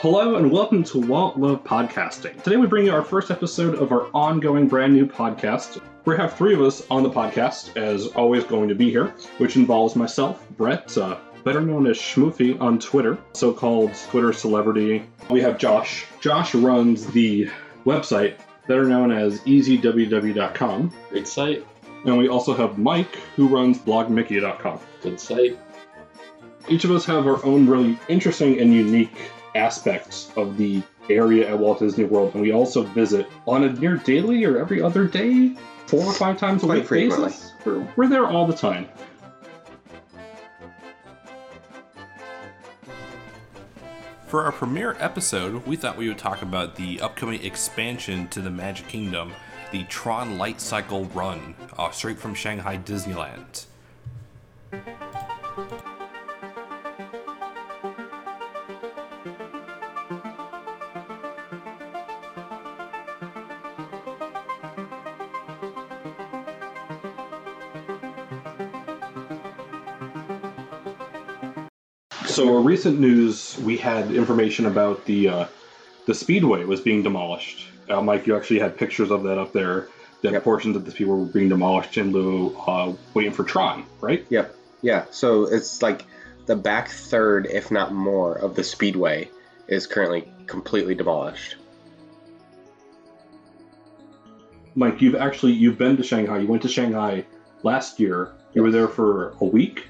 Hello and welcome to Walt Love Podcasting. Today we bring you our first episode of our ongoing brand new podcast. We have three of us on the podcast, as always, going to be here, which involves myself, Brett, uh, better known as Schmoofy on Twitter, so called Twitter celebrity. We have Josh. Josh runs the website, better known as easywdw.com. Great site. And we also have Mike, who runs blogmickey.com. Good site. Each of us have our own really interesting and unique aspects of the area at Walt Disney World, and we also visit on a near daily or every other day, four or five times a Quite week frequently. basis. We're, we're there all the time. For our premiere episode, we thought we would talk about the upcoming expansion to the Magic Kingdom, the Tron Light Cycle Run, uh, straight from Shanghai Disneyland. So, a recent news, we had information about the uh, the Speedway was being demolished. Uh, Mike, you actually had pictures of that up there. That Yep. portions of the Speedway were being demolished in lieu uh, waiting for Tron, right? Yep. Yeah. So it's like the back third, if not more, of the speedway is currently completely demolished. Mike, you've actually you've been to Shanghai. You went to Shanghai last year. You were there for a week,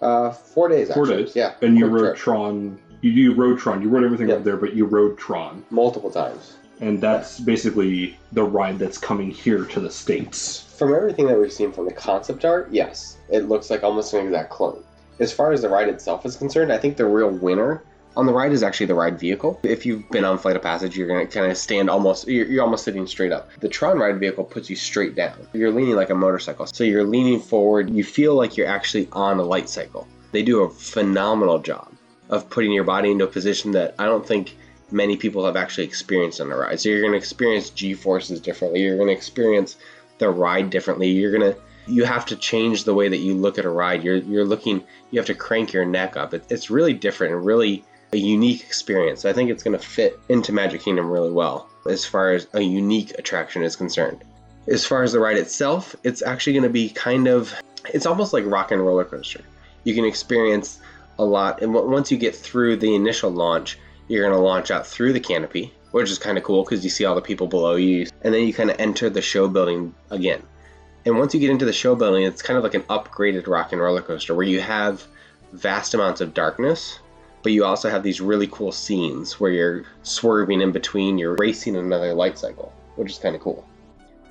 Uh, four days. four actually. days. Yeah. and you rode trip. Tron. You, you rode Tron. You rode everything Yeah. up there, but you rode Tron, multiple times. and that's basically the ride that's coming here to the states. From everything that we've seen from the concept art, yes, it looks like almost an exact clone. As far as the ride itself is concerned, I think the real winner on the ride is actually the ride vehicle. If you've been on Flight of Passage, you're gonna kind of stand almost, you're, you're almost sitting straight up. The Tron ride vehicle puts you straight down. You're leaning like a motorcycle, so you're leaning forward. You feel like you're actually on a light cycle. They do a phenomenal job of putting your body into a position that I don't think many people have actually experienced on a ride. So you're to experience G forces differently. You're to experience the ride differently. You're to you have to change the way that you look at a ride. You're you're looking. You have to crank your neck up. It, it's really different and really a unique experience. I think it's going to fit into Magic Kingdom really well as far as a unique attraction is concerned. As far as the ride itself, it's actually going to be kind of it's almost like rock and roller coaster. You can experience a lot, and once you get through the initial launch, you're going to launch out through the canopy, which is kind of cool because you see all the people below you, and then you kind of enter the show building again. And once you get into the show building, it's kind of like an upgraded rock and roller coaster where you have vast amounts of darkness, but you also have these really cool scenes where you're swerving in between, you're racing another light cycle, which is kind of cool.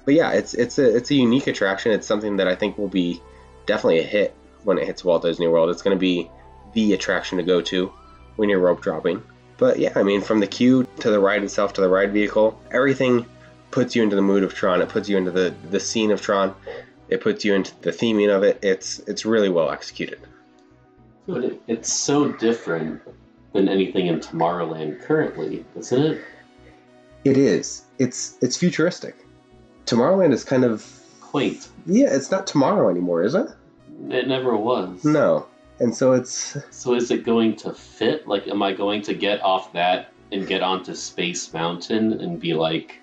But yeah, it's it's a it's a unique attraction. It's something that I think will be definitely a hit when it hits Walt Disney World. It's going to be the attraction to go to when you're rope dropping. But yeah, I mean, from the queue to the ride itself to the ride vehicle, everything puts you into the mood of Tron. It puts you into the, the scene of Tron. It puts you into the theming of it. It's it's really well executed. But it, it's so different than anything in Tomorrowland currently, isn't it? It is. It's it's futuristic. Tomorrowland is kind of Quaint. yeah. It's not tomorrow anymore, is it? It never was. No. And so it's So is it going to fit? Like, am I going to get off that and get onto Space Mountain and be like,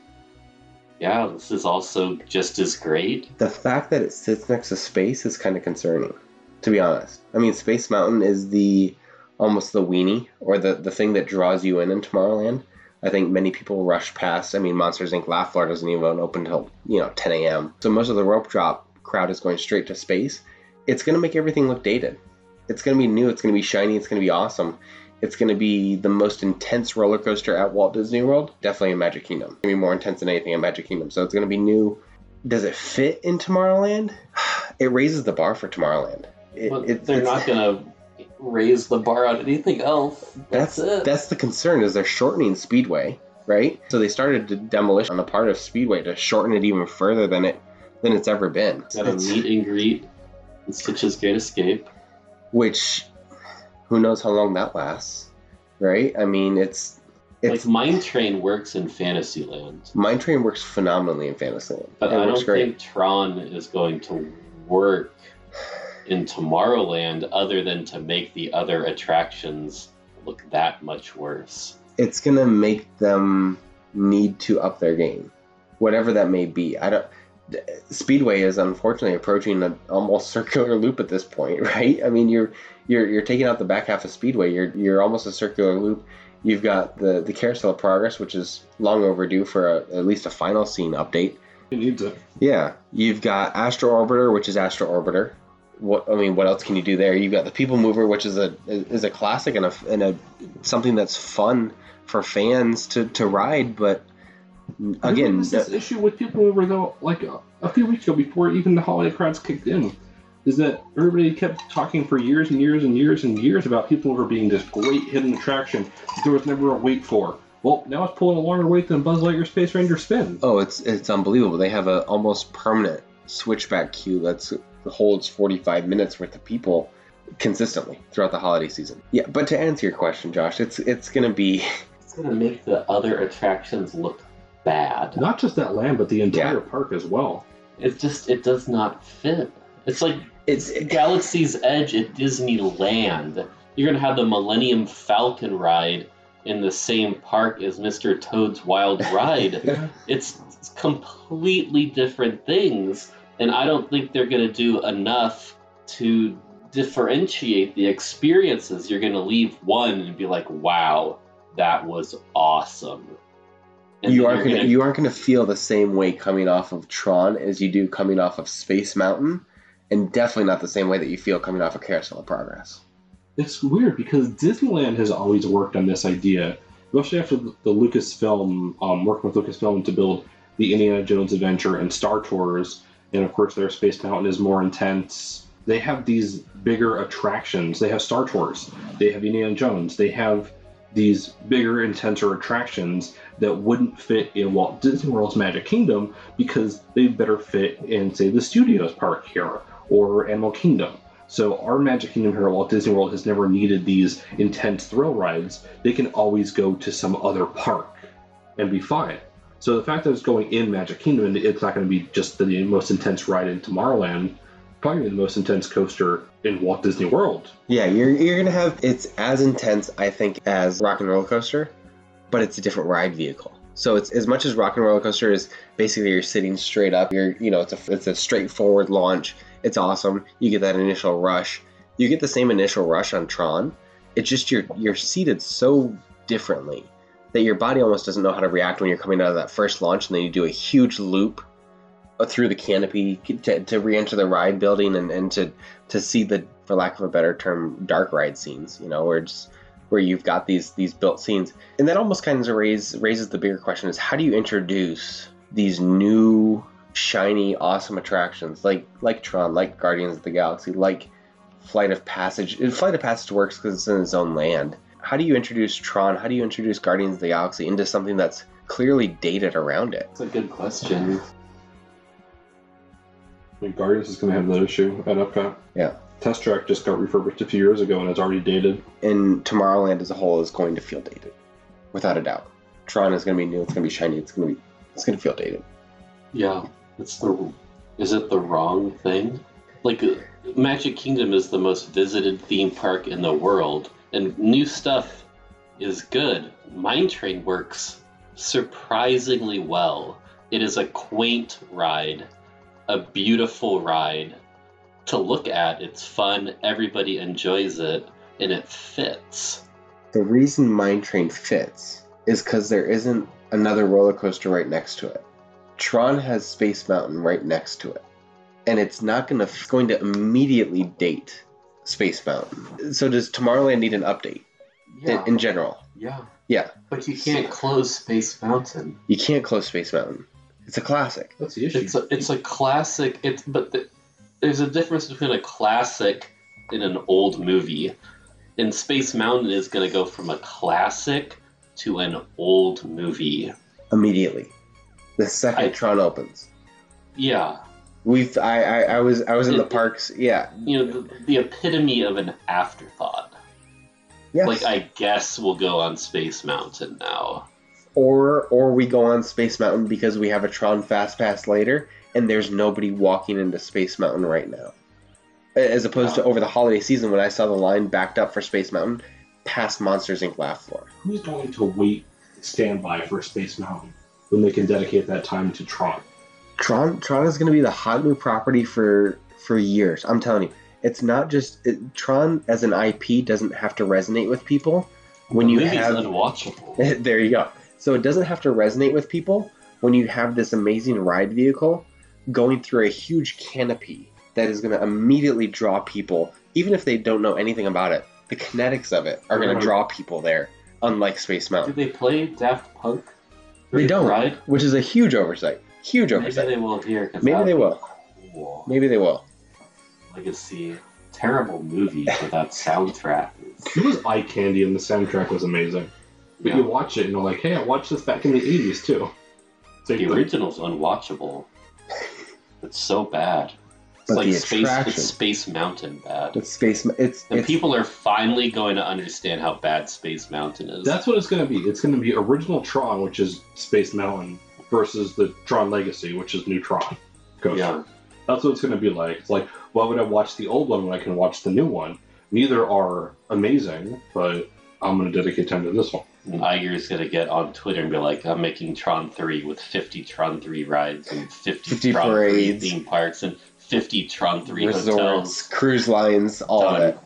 yeah, this is also just as great? the fact that it sits next to space is kind of concerning, to be honest. I mean, Space Mountain is the almost the weenie or the the thing that draws you in in Tomorrowland. I think many people rush past. I mean, Monsters Inc. Laugh Floor doesn't even open until you know 10 a.m. So most of the rope drop crowd is going straight to space. It's going to make everything look dated. It's going to be new. It's going to be shiny. It's going to be awesome. It's going to be the most intense roller coaster at Walt Disney World. Definitely in Magic Kingdom. It's going to be more intense than anything in Magic Kingdom. So it's going to be new. Does it fit in Tomorrowland? It raises the bar for Tomorrowland. It, But it- they're not gonna raise the bar on anything else. That's, That's it. that's the concern is they're shortening Speedway, right? So they started the demolition on the part of Speedway to shorten it even further than it than it's ever been. Got a meet and greet in Stitch's Great Escape. which who knows how long that lasts, right? I mean, it's it's like Mine Train works in Fantasyland, Mine Train works phenomenally in Fantasyland. but it I don't great. think Tron is going to work in Tomorrowland other than to make the other attractions look that much worse. it's gonna make them need to up their game, whatever that may be. I don't. Speedway is unfortunately approaching an almost circular loop at this point, right? I mean, you're you're you're taking out the back half of Speedway. You're you're almost a circular loop. You've got the the Carousel of Progress, which is long overdue for a, at least a final scene update. It needs it. Yeah, you've got Astro Orbiter, which is Astro Orbiter. What I mean, what else can you do there? You've got the People Mover, which is a is a classic and a and a something that's fun for fans to to ride. But again, this is issue with People Mover though, like a, a few weeks ago, before even the holiday crowds kicked in, is that everybody kept talking for years and years and years and years about People Mover being this great hidden attraction that there was never a wait for. Well, now it's pulling a longer wait than Buzz Lightyear Space Ranger spin. oh, it's it's unbelievable. They have a almost permanent switchback queue that's holds 45 minutes worth of people consistently throughout the holiday season. Yeah, but to answer your question, Josh, it's it's gonna be It's gonna make the other attractions look bad. Not just that land, but the entire Yeah. park as well. It just it does not fit. It's like it's Galaxy's Edge at Disneyland. You're gonna have the Millennium Falcon ride in the same park as Mr. Toad's Wild Ride. Yeah. it's completely different things, and I don't think they're gonna do enough to differentiate the experiences. You're gonna leave one and be like, "Wow, that was awesome." And you aren't you're gonna, you aren't gonna feel the same way coming off of Tron as you do coming off of Space Mountain, and definitely not the same way that you feel coming off of Carousel of Progress. It's weird because Disneyland has always worked on this idea, especially after the the Lucasfilm, um, working with Lucasfilm to build the Indiana Jones Adventure and Star Tours, and of course their Space Mountain is more intense. They have these bigger attractions. They have Star Tours. They have Indiana Jones. They have these bigger, intenser attractions that wouldn't fit in Walt Disney World's Magic Kingdom because they better fit in, say, the Studios Park here or Animal Kingdom. So our Magic Kingdom here at Walt Disney World has never needed these intense thrill rides. They can always go to some other park and be fine. So the fact that it's going in Magic Kingdom it's not going to be just the most intense ride in Tomorrowland, probably the most intense coaster in Walt Disney World. Yeah, you're you're gonna have it's as intense, I think, as Rock and Roller Coaster, but it's a different ride vehicle. So it's as much as Rock and Roller Coaster is basically you're sitting straight up. You're you know it's a it's a straightforward launch. It's awesome. You get that initial rush. You get the same initial rush on Tron. It's just you're you're seated so differently that your body almost doesn't know how to react when you're coming out of that first launch, and then you do a huge loop uh, through the canopy to, to re-enter the ride building and, and to to see the for lack of a better term dark ride scenes you know where just where you've got these these built scenes. And that almost kind of raise, raises the bigger question is how do you introduce these new shiny awesome attractions like like tron like guardians of the galaxy like flight of passage? Flight of passage works because it's in its own land how do you introduce tron how do you introduce guardians of the galaxy into something that's clearly dated around it That's a good question. I mean, Guardians is going to have that issue at Epcot. Yeah. Test Track just got refurbished a few years ago and it's already dated. and Tomorrowland as a whole is going to feel dated, without a doubt. Tron is going to be new. It's going to be shiny. It's going to be it's going to feel dated. Yeah, it's the. Is it the wrong thing? Like, uh, Magic Kingdom is the most visited theme park in the world, and new stuff is good. Mine Train works surprisingly well. It is a quaint ride, a beautiful ride to look at. It's fun, everybody enjoys it, and it fits. The reason Mine Train fits is because there isn't another roller coaster right next to it. Tron has Space Mountain right next to it, and it's not it's going to immediately date Space Mountain. So does Tomorrowland need an update in, in general? yeah. Yeah. But you can't close Space Mountain. You can't close Space Mountain. It's a classic. That's the issue. It's a, it's a classic. It's but the, there's a difference between a classic and an old movie. And Space Mountain is going to go from a classic to an old movie. Immediately, the second I- Tron opens. Yeah, We've I, I I was I was in the parks. Yeah. you know the, the epitome of an afterthought. Yes. Like I guess we'll go on Space Mountain now. or or we go on Space Mountain because we have a Tron Fast Pass later, and there's nobody walking into Space Mountain right now. As opposed to over the holiday season when I saw the line backed up for Space Mountain, past Monsters Inc. laugh floor. Who's going to wait standby for Space Mountain when they can dedicate that time to Tron? Tron Tron is going to be the hot new property for for years. I'm telling you, it's not just it, Tron as an IP doesn't have to resonate with people when The you have unwatchable. there you go. So it doesn't have to resonate with people when you have this amazing ride vehicle going through a huge canopy that is going to immediately draw people, even if they don't know anything about it. The kinetics of it are going to draw people there, unlike Space Did Mountain, they play Daft Punk? They don't. Right? which is a huge oversight. Huge oversight. Maybe they will here. 'cause Maybe they will. Cool. Maybe they will. Legacy. Terrible movie for that soundtrack. It was eye candy, and the soundtrack was amazing. But Yeah. you watch it, and you're like, "Hey, I watched this back in the '80s too." Same The thing. original's unwatchable. It's so bad. It's But like space. It's Space Mountain bad. It's Space. It's, And it's people are finally going to understand how bad Space Mountain is. That's what it's going to be. It's going to be original Tron, which is Space Mountain, versus the Tron Legacy, which is New Tron. Coaster. yeah. That's what it's going to be like. It's like, why would I watch the old one when I can watch the new one? Neither are amazing, but I'm going to dedicate time to this one. And Iger's gonna get on Twitter and be like, "I'm making Tron 3 with 50 Tron 3 rides and 50, 50 Tron parades. 3 theme parks and 50 Tron 3 resorts, hotels." cruise lines, all Done. of it.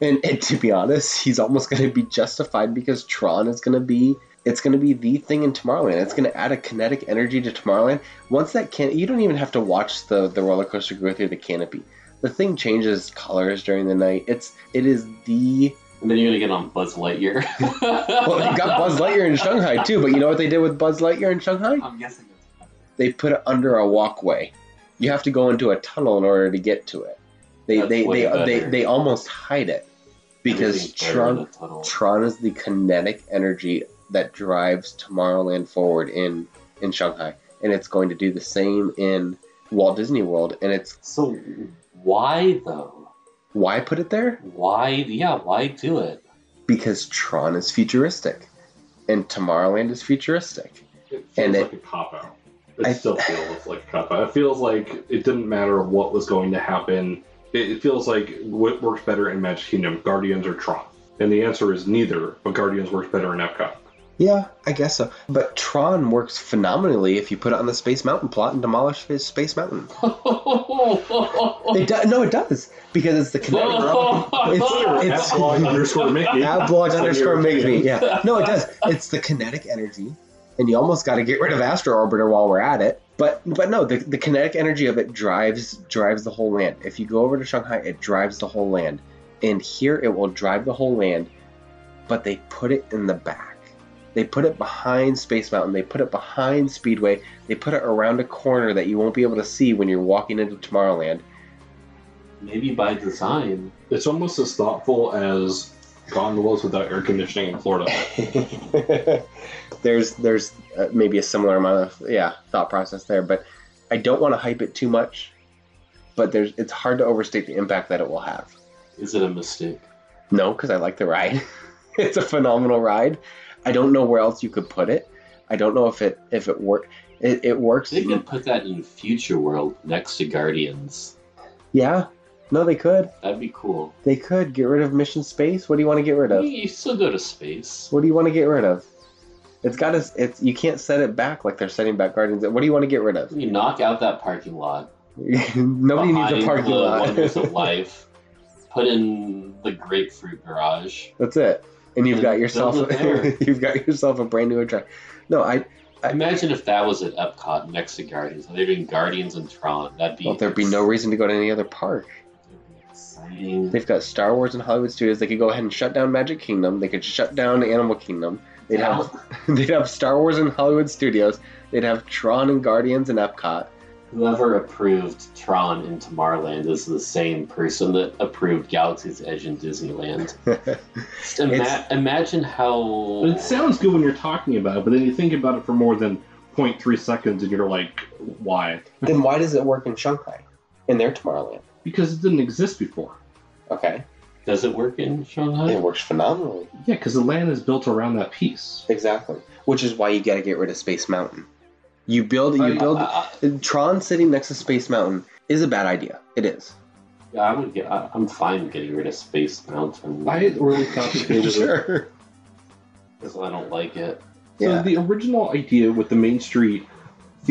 And, and to be honest, he's almost going to be justified because Tron is going to be it's going to be the thing in Tomorrowland. It's going to add a kinetic energy to Tomorrowland. Once that can, you don't even have to watch the the roller coaster go through the canopy. The thing changes colors during the night. It's it is the And then you're gonna get on Buzz Lightyear. well they got Buzz Lightyear in Shanghai too. But you know what they did with Buzz Lightyear in Shanghai? I'm guessing They put it under a walkway. You have to go into a tunnel in order to get to it. They That's they they, they better. they almost hide it because everything's better in Tron. Tron is the kinetic energy that drives Tomorrowland forward in in Shanghai, and it's going to do the same in Walt Disney World. And it's So why though? why put it there? Why? Yeah, why do it? Because Tron is futuristic, and Tomorrowland is futuristic. It feels And it- like a cop out. It I- still feels like a cop out. It feels like it didn't matter what was going to happen. It, it feels like what works better in Magic Kingdom, Guardians or Tron? And the answer is neither, but Guardians works better in Epcot. Yeah, I guess so. But Tron works phenomenally if you put it on the Space Mountain plot and demolish Space- Space Mountain. It does. No, it does because it's the kinetic. It's it's Ablog underscore Mickey. Ablog underscore Your make me. Yeah. No, it does. It's the kinetic energy, and you almost got to get rid of Astro Orbiter while we're at it. But but no, the, the kinetic energy of it drives drives the whole land. If you go over to Shanghai, it drives the whole land, and here it will drive the whole land. But they put it in the back. They put it behind Space Mountain. They put it behind Speedway. They put it around a corner that you won't be able to see when you're walking into Tomorrowland. Maybe by design. It's almost as thoughtful as gondolas without air conditioning in Florida. there's there's uh, maybe a similar amount of yeah thought process there, but I don't want to hype it too much. But there's it's hard to overstate the impact that it will have. Is it a mistake? No, because I like the ride. it's a phenomenal ride. I don't know where else you could put it. I don't know if it if it work. It, it works. They could put that in Future World next to Guardians. Yeah. No, they could. That'd be cool. They could get rid of Mission Space. What do you want to get rid of? You still go to space. What do you want to get rid of? It's got to. It's you can't set it back like they're setting back Guardians. What do you want to get rid of? You knock out that parking lot. Nobody needs a parking lot. Wonders of life. Put in the grapefruit garage. That's it. And you've got yourself build it there. you've got yourself a brand new attraction. No, I I- Imagine if that was at Epcot next to Guardians. They're doing Guardians and Tron. That'd be. well, there'd be no reason to go to any other park. Exciting. They've got Star Wars and Hollywood Studios. They could go ahead and shut down Magic Kingdom. They could shut down Animal Kingdom. They'd have they'd have Star Wars and Hollywood Studios. They'd have Tron and Guardians and Epcot. Whoever approved Tron in Tomorrowland is the same person that approved Galaxy's Edge in Disneyland. Just ima- imagine how. It sounds good when you're talking about it, but then you think about it for more than 0.3 seconds and you're like, why? then why does it work in Shanghai? In their Tomorrowland? Because it didn't exist before. Okay. Does it work in Shanghai? It works phenomenally. Yeah, because the land is built around that piece. Exactly. Which is why you got to get rid of Space Mountain. You build you I- build I- Tron sitting next to Space Mountain is a bad idea. It is. Yeah, I would get. I, I'm fine getting rid of Space Mountain. I really thought that they were sure. because I don't like it. So Yeah. the original idea with the Main Street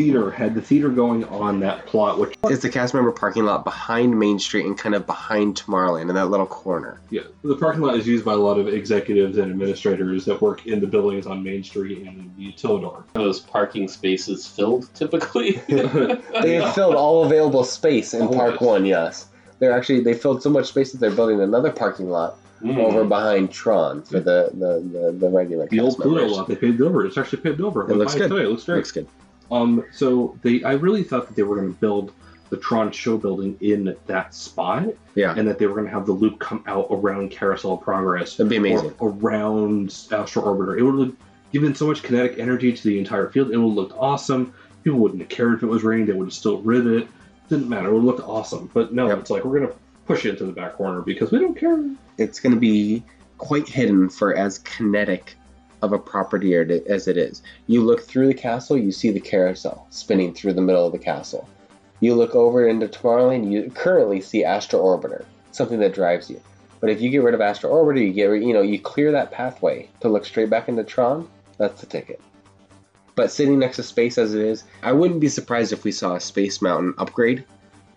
theater had the theater going on that plot, which is the cast member parking lot behind Main Street and kind of behind Tomorrowland in that little corner. yeah, the parking lot is used by a lot of executives and administrators that work in the buildings on Main Street and the Utilidor. Those parking spaces filled typically. They have filled all available space in All of Park it. One. Yes, they're actually they filled so much space that they're building another parking lot Mm. over behind Tron for the the, the, the regular The old cast Pluto lot they paved over. It's actually paved over. It looks good. Today. It looks great. Looks good. Um, so they, I really thought that they were going to build the Tron show building in that spot, Yeah, and that they were going to have the loop come out around Carousel of Progress that'd be amazing. around Astro Orbiter. It would have given so much kinetic energy to the entire field. It would have looked awesome. People wouldn't have cared if it was raining. They would have still rid it. Didn't matter. It would have looked awesome. But no, Yep. it's like we're going to push it into the back corner because we don't care. It's going to be quite hidden for as kinetic of a property as it is. You look through the castle, you see the carousel spinning through the middle of the castle. You look over into Tomorrowland, you currently see Astro Orbiter, something that drives you. But if you get rid of Astro Orbiter, you get you know you clear that pathway to look straight back into Tron. That's the ticket. But sitting next to space as it is, I wouldn't be surprised if we saw a Space Mountain upgrade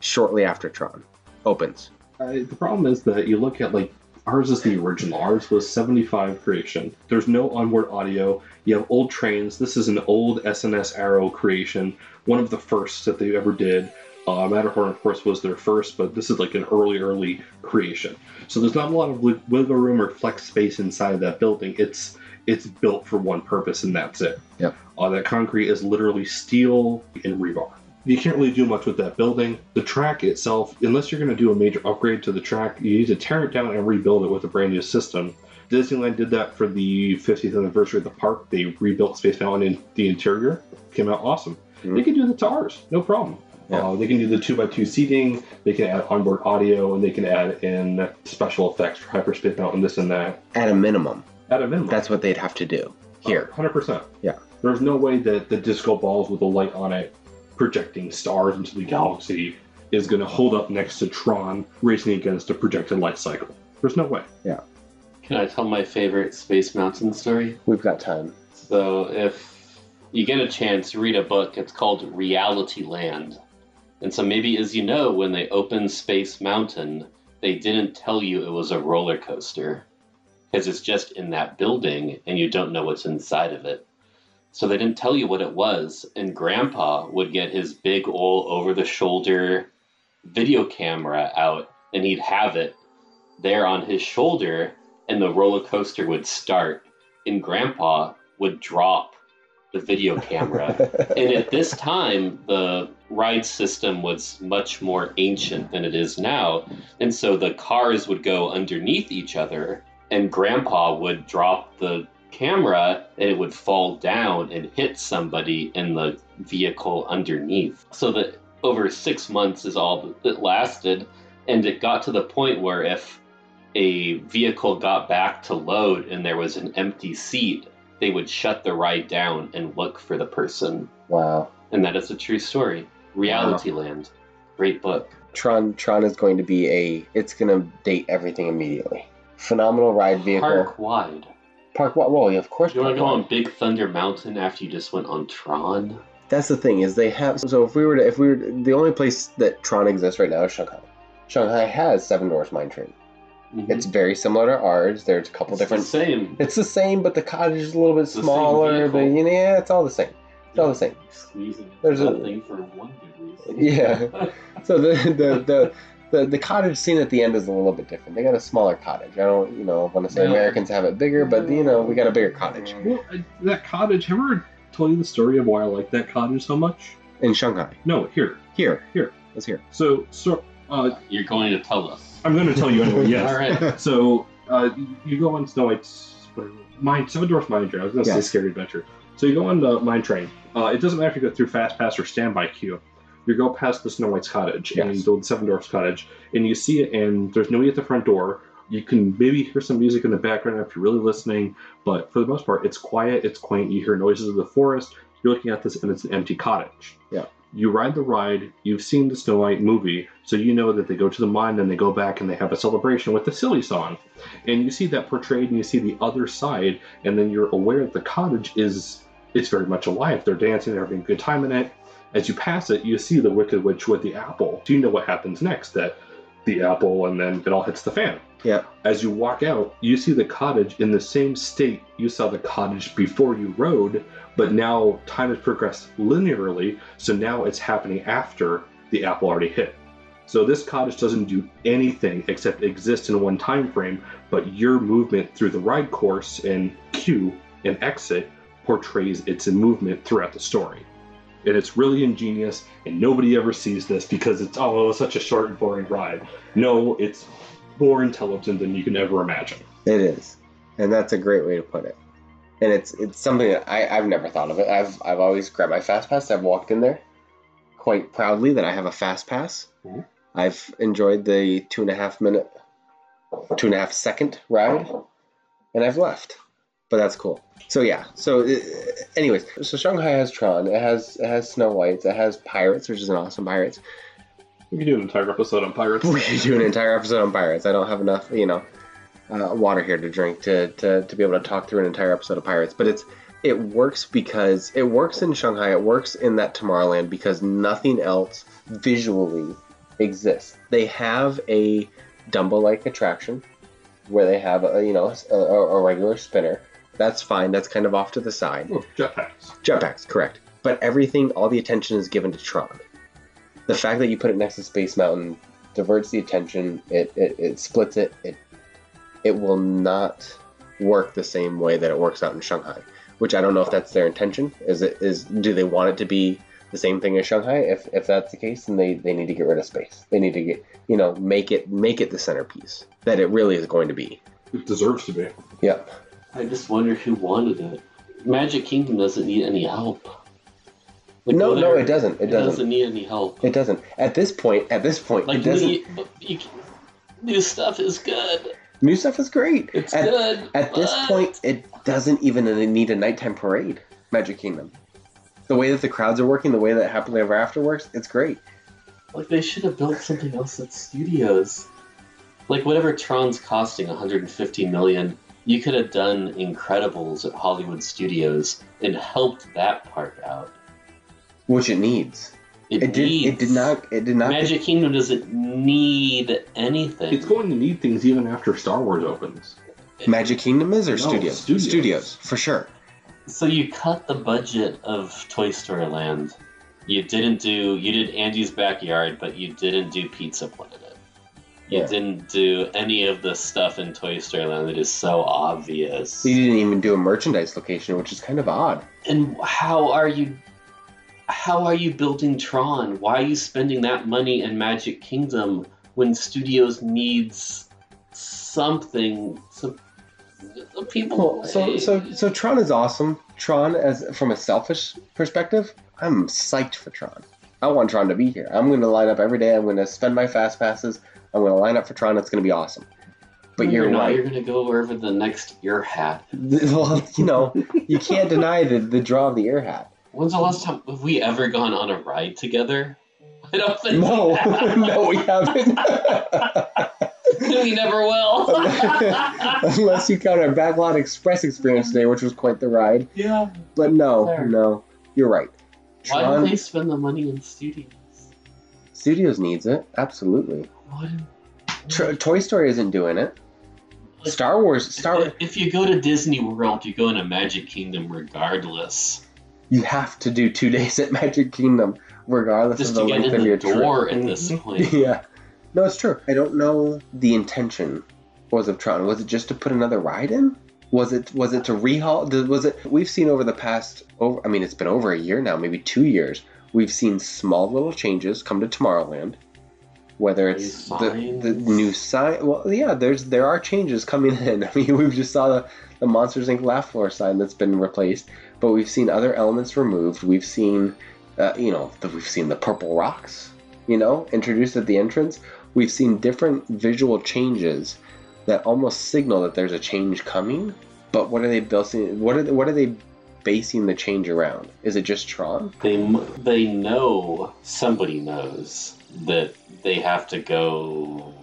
shortly after Tron opens. Uh, the problem is that you look at like ours is the original. Ours was 75 creation. There's no onboard audio. You have old trains. This is an old SNS Arrow creation, one of the first that they ever did. Uh, Matterhorn, of course, was their first, but this is like an early, early creation. So there's not a lot of wiggle room or flex space inside that building. It's it's built for one purpose, and that's it. Yep. Uh, that concrete is literally steel and rebar you can't really do much with that building. The track itself, unless you're going to do a major upgrade to the track, you need to tear it down and rebuild it with a brand new system. Disneyland did that for the 50th anniversary of the park. They rebuilt Space Mountain in the interior. Came out awesome. Mhm. They can do that to ours, no problem. Yeah. Uh, they can do the 2x2 seating, they can add onboard audio, and they can add in special effects for Hyperspace Mountain, this and that. At a minimum, At a minimum. that's what they'd have to do here. Hundred percent. Yeah. There's no way that the disco balls with a light on it, projecting stars into the galaxy, is going to hold up next to Tron racing against a projected light cycle. There's no way. Yeah. Can I tell my favorite Space Mountain story? We've got time. So if you get a chance, read a book. It's called Reality Land. And so maybe as you know, when they opened Space Mountain, they didn't tell you it was a roller coaster because it's just in that building and you don't know what's inside of it. So they didn't tell you what it was, and Grandpa would get his big old over the shoulder video camera out and he'd have it there on his shoulder, and the roller coaster would start, and Grandpa would drop the video camera. and at this time, the ride system was much more ancient than it is now. And so the cars would go underneath each other, and Grandpa would drop the camera and it would fall down and hit somebody in the vehicle underneath. So that over six months is all that lasted. And it got to the point where if a vehicle got back to load and there was an empty seat, they would shut the ride down and look for the person. Wow. And that is a true story. Reality Land. Great book. Tron Tron is going to be a it's going to date everything immediately. Phenomenal ride vehicle. Park wide. Park wa- well, yeah, of course. You want to go on Big Thunder Mountain after you just went on Tron? That's the thing is they have so if we were to if we were the only place that Tron exists right now is Shanghai. Shanghai has Seven Dwarfs Mine Train. Mhm. It's very similar to ours. There's a couple It's different. the same. It's the same, but the cottage is a little bit same smaller. But you know, yeah, it's all the same. It's all the same. Squeezing There's a- nothing for one good reason. Yeah. So the the, the the the cottage scene at the end is a little bit different. They got a smaller cottage. I don't, you know, want to say No. Americans have it bigger, but you know, we got a bigger cottage Well, I, that cottage, have I ever told you the story of why I like that cottage so much? in Shanghai. No, here. Here, Here. let's hear. So, so uh, You're going to tell us. I'm going to tell you anyway, yes. All right. So uh, you go on Snow White's mine Seven Dwarfs Mine Train. I was going to Yes. say Scary Adventure. So you go on the mine train. Uh, it doesn't matter if you go through Fast Pass or Standby Queue. You go past the Snow White's cottage and Yes. the Seven Dwarfs cottage, and you see it, and there's nobody at the front door. You can maybe hear some music in the background if you're really listening, but for the most part, it's quiet, it's quaint. You hear noises of the forest. You're looking at this, and it's an empty cottage. Yeah. you ride the ride, you've seen the Snow White movie, so you know that they go to the mine, then they go back and they have a celebration with the silly song. And you see that portrayed and you see the other side, and then you're aware that the cottage is it's very much alive. They're dancing, they're having a good time in it. As you pass it, you see the Wicked Witch with the apple. Do you know what happens next? That the apple and then it all hits the fan. Yeah. As you walk out, you see the cottage in the same state you saw the cottage before you rode, but now time has progressed linearly, so now it's happening after the apple already hit. So this cottage doesn't do anything except exist in one time frame, but your movement through the ride course and queue and exit portrays its movement throughout the story. And it's really ingenious, and nobody ever sees this because it's oh, such a short and boring ride. No, it's more intelligent than you can ever imagine. It is, and that's a great way to put it. And it's it's something that I, I've never thought of it. I've I've always grabbed my fast pass. I've walked in there quite proudly that I have a fast pass. Mhm. I've enjoyed the two and a half minute, two and a half second ride, and I've left. But that's cool. So yeah. So, uh, anyways, so Shanghai has Tron. It has it has Snow White. It has Pirates, which is an awesome Pirates. We could do an entire episode on pirates. We could do an entire episode on pirates. I don't have enough, you know, uh, water here to drink to, to, to be able to talk through an entire episode of pirates. But it's it works because it works in Shanghai. It works in that Tomorrowland because nothing else visually exists. They have a Dumbo-like attraction where they have a you know a, a regular spinner. That's fine. That's kind of off to the side. Oh, jetpacks. Jetpacks, correct. But everything, all the attention is given to Tron. The fact that you put it next to Space Mountain diverts the attention. It, it, it splits it. It it will not work the same way that it works out in Shanghai. Which I don't know if that's their intention. Is it is do they want it to be the same thing as Shanghai? If if that's the case, then they, they need to get rid of space. They need to get you know make it make it the centerpiece that it really is going to be. It deserves to be. Yep. I just wonder who wanted it. Magic Kingdom doesn't need any help. Like, No, no, it doesn't. It doesn't. doesn't need any help. It doesn't. At this point, at this point, Like it doesn't. new, you, new stuff is good. New stuff is great. It's at, good. At this point, it doesn't even need a nighttime parade. Magic Kingdom. The way that the crowds are working, the way that Happily Ever After works, it's great. like they should have built something else at studios. Like whatever Tron's costing 150 million, you could have done Incredibles at Hollywood Studios and helped that part out. Which it needs. It, It did. It did not. It did not. Magic Kingdom doesn't need anything. It's going to need things even after Star Wars opens. Magic Kingdom is or No, studios? studios. for sure. So you cut the budget of Toy Story Land. You didn't do you did Andy's backyard, but you didn't do Pizza Planet. You Yeah. didn't do any of the stuff in Toy Story Land that is so obvious. You didn't even do a merchandise location, which is kind of odd. And how are you how are you building Tron? Why are you spending that money in Magic Kingdom when Studios needs something the people. So, so, so Tron is awesome. Tron, as from a selfish perspective, I'm psyched for Tron. I want Tron to be here. I'm going to line up every day. I'm going to spend my fast passes. I'm going to line up for Tron. It's going to be awesome. But you're, not, right. You're gonna go wherever the next ear hat. well, you know, you can't deny the, the draw of the ear hat. When's the last time have we ever gone on a ride together? I don't think No, no, we haven't. we never will. Unless you count our Backlot Express experience today, which was quite the ride. yeah. But no, Fair. no, you're right. Why Tron don't they spend the money in studios? Studios needs it, absolutely. What? Toy Story isn't doing it. Like, Star Wars, Star If, if you go to Disney World, you go into Magic Kingdom regardless. you have to do two days at Magic Kingdom, regardless Just of the length in of the your door trip. at this Mhm. point. yeah, no, it's true. I don't know the intention was of Tron. Was it just to put another ride in? Was it was it to rehaul? Was it? We've seen over the past over. I mean, it's been over a year now, maybe two years. We've seen small little changes come to Tomorrowland. Whether it's the, the new sign, well, yeah, there's there are changes coming in. I mean, we've just saw the, the Monsters Inc. laugh floor sign that's been replaced, but we've seen other elements removed. We've seen, uh, you know, the, we've seen the purple rocks, you know, introduced at the entrance. We've seen different visual changes that almost signal that there's a change coming. But what are they building? What are they, what are they basing the change around? Is it just Tron? They they know somebody knows that they have to go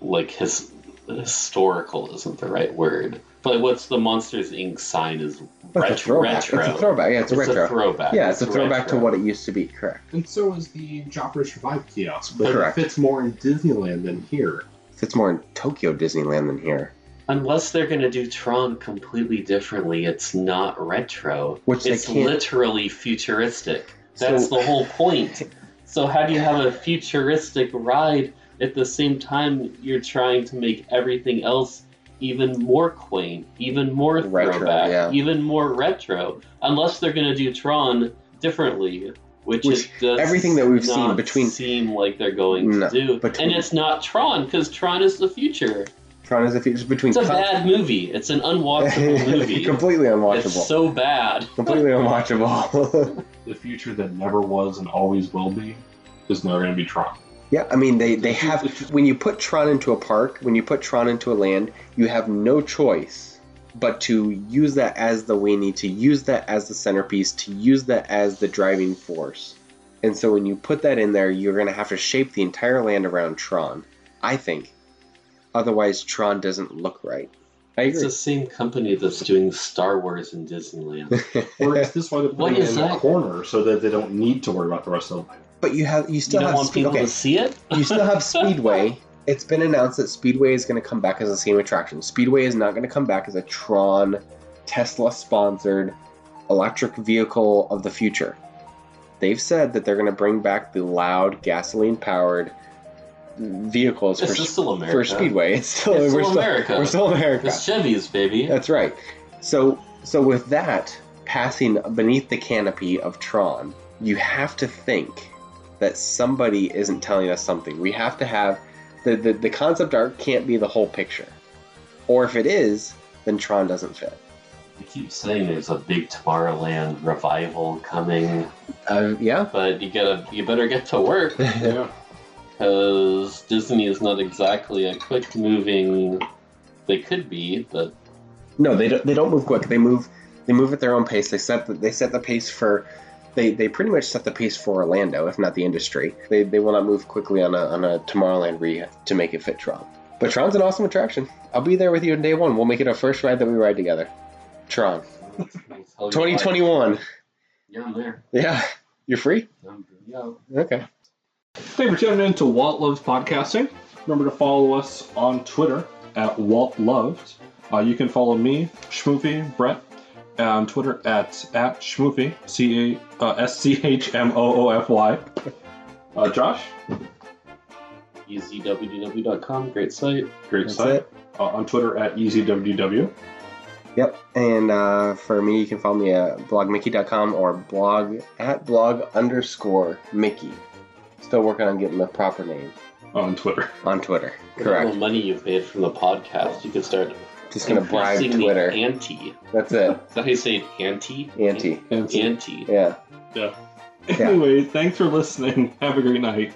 like his historical isn't the right word. But what's the Monsters Inc. sign is But ret- it's a retro. It's a throwback. Yeah, it's a retro. throwback. yeah, it's a throwback to what it used to be. Correct. And so is the Joffrey's Revive kiosk, but Correct. it fits more in Disneyland than here. Fits more in Tokyo Disneyland than here. Unless they're going to do Tron completely differently, it's not retro. Which it's literally futuristic. That's So- the whole point. So how do you have a futuristic ride at the same time you're trying to make everything else even more quaint, even more Retro, throwback, yeah. even more retro? Unless they're going to do Tron differently. Which, Which it does everything that we've seen between- seem like they're going No, to do, between- and it's not Tron because Tron is the future. Tron is a future between. It's a con- bad movie. It's an unwatchable movie. Completely unwatchable. It's so bad. Completely unwatchable. The future that never was and always will be is never going to be Tron. yeah, I mean they they have when you put Tron into a park, when you put Tron into a land, you have no choice but to use that as the weenie, to use that as the centerpiece, to use that as the driving force. And so when you put that in there, you're going to have to shape the entire land around Tron. I think. Otherwise, Tron doesn't look right. I It's the same company that's doing Star Wars in Disneyland. Or is this why they're What putting it is in a that? corner so that they don't need to worry about the rest of the line? but you have you you still don't have want speed. people Okay, to see it? you still have Speedway. It's been announced that Speedway is going to come back as the same attraction. Speedway is not going to come back as a Tron, Tesla sponsored electric vehicle of the future. They've said that they're going to bring back the loud gasoline powered vehicles This for, is still for Speedway. It's still, It's we're still still America. We're still America. It's Chevy's, baby. That's right. So so with that passing beneath the canopy of Tron, you have to think that somebody isn't telling us something. We have to have the, the, the concept art can't be the whole picture. Or if it is, then Tron doesn't fit. You keep saying there's a big Tomorrowland revival coming, Uh, yeah. but you gotta, you better get to work Yeah. Because Disney is not exactly a quick moving. They could be, but No, they don't, they don't move quick. They move they move at their own pace. They set the, they set the pace for they, they pretty much set the pace for Orlando, if not the industry. They, they will not move quickly on a, on a Tomorrowland re to make it fit Tron. But Tron's an awesome attraction. I'll be there with you on day one. We'll make it our first ride that we ride together. Tron. I'll tell you what, 2021. Yeah, I'm there. Yeah. You're free? I'm, yeah. Okay. Thank you for tuning in to Walt Loves Podcasting. Remember to follow us on Twitter at Walt Loved. Uh, you can follow me, Schmoofy, Brett, on Twitter at, at Schmoofy, C A uh, S C H M O O F Y. Uh, Josh, EasyWDW.com, great site. great That's site. it. Uh, on Twitter at EasyWDW. Yep. And uh, for me, you can follow me at blogmickey.com or blog at blog underscore Mickey. Still working on getting the proper name on Twitter. on Twitter. All Correct. the money you've made from the podcast, you could start Just gonna bribe increasing the Twitter. ante. That's it. Is that how you say it? Ante? Ante. And Ante. Yeah. Anyway, thanks for listening. Have a great night.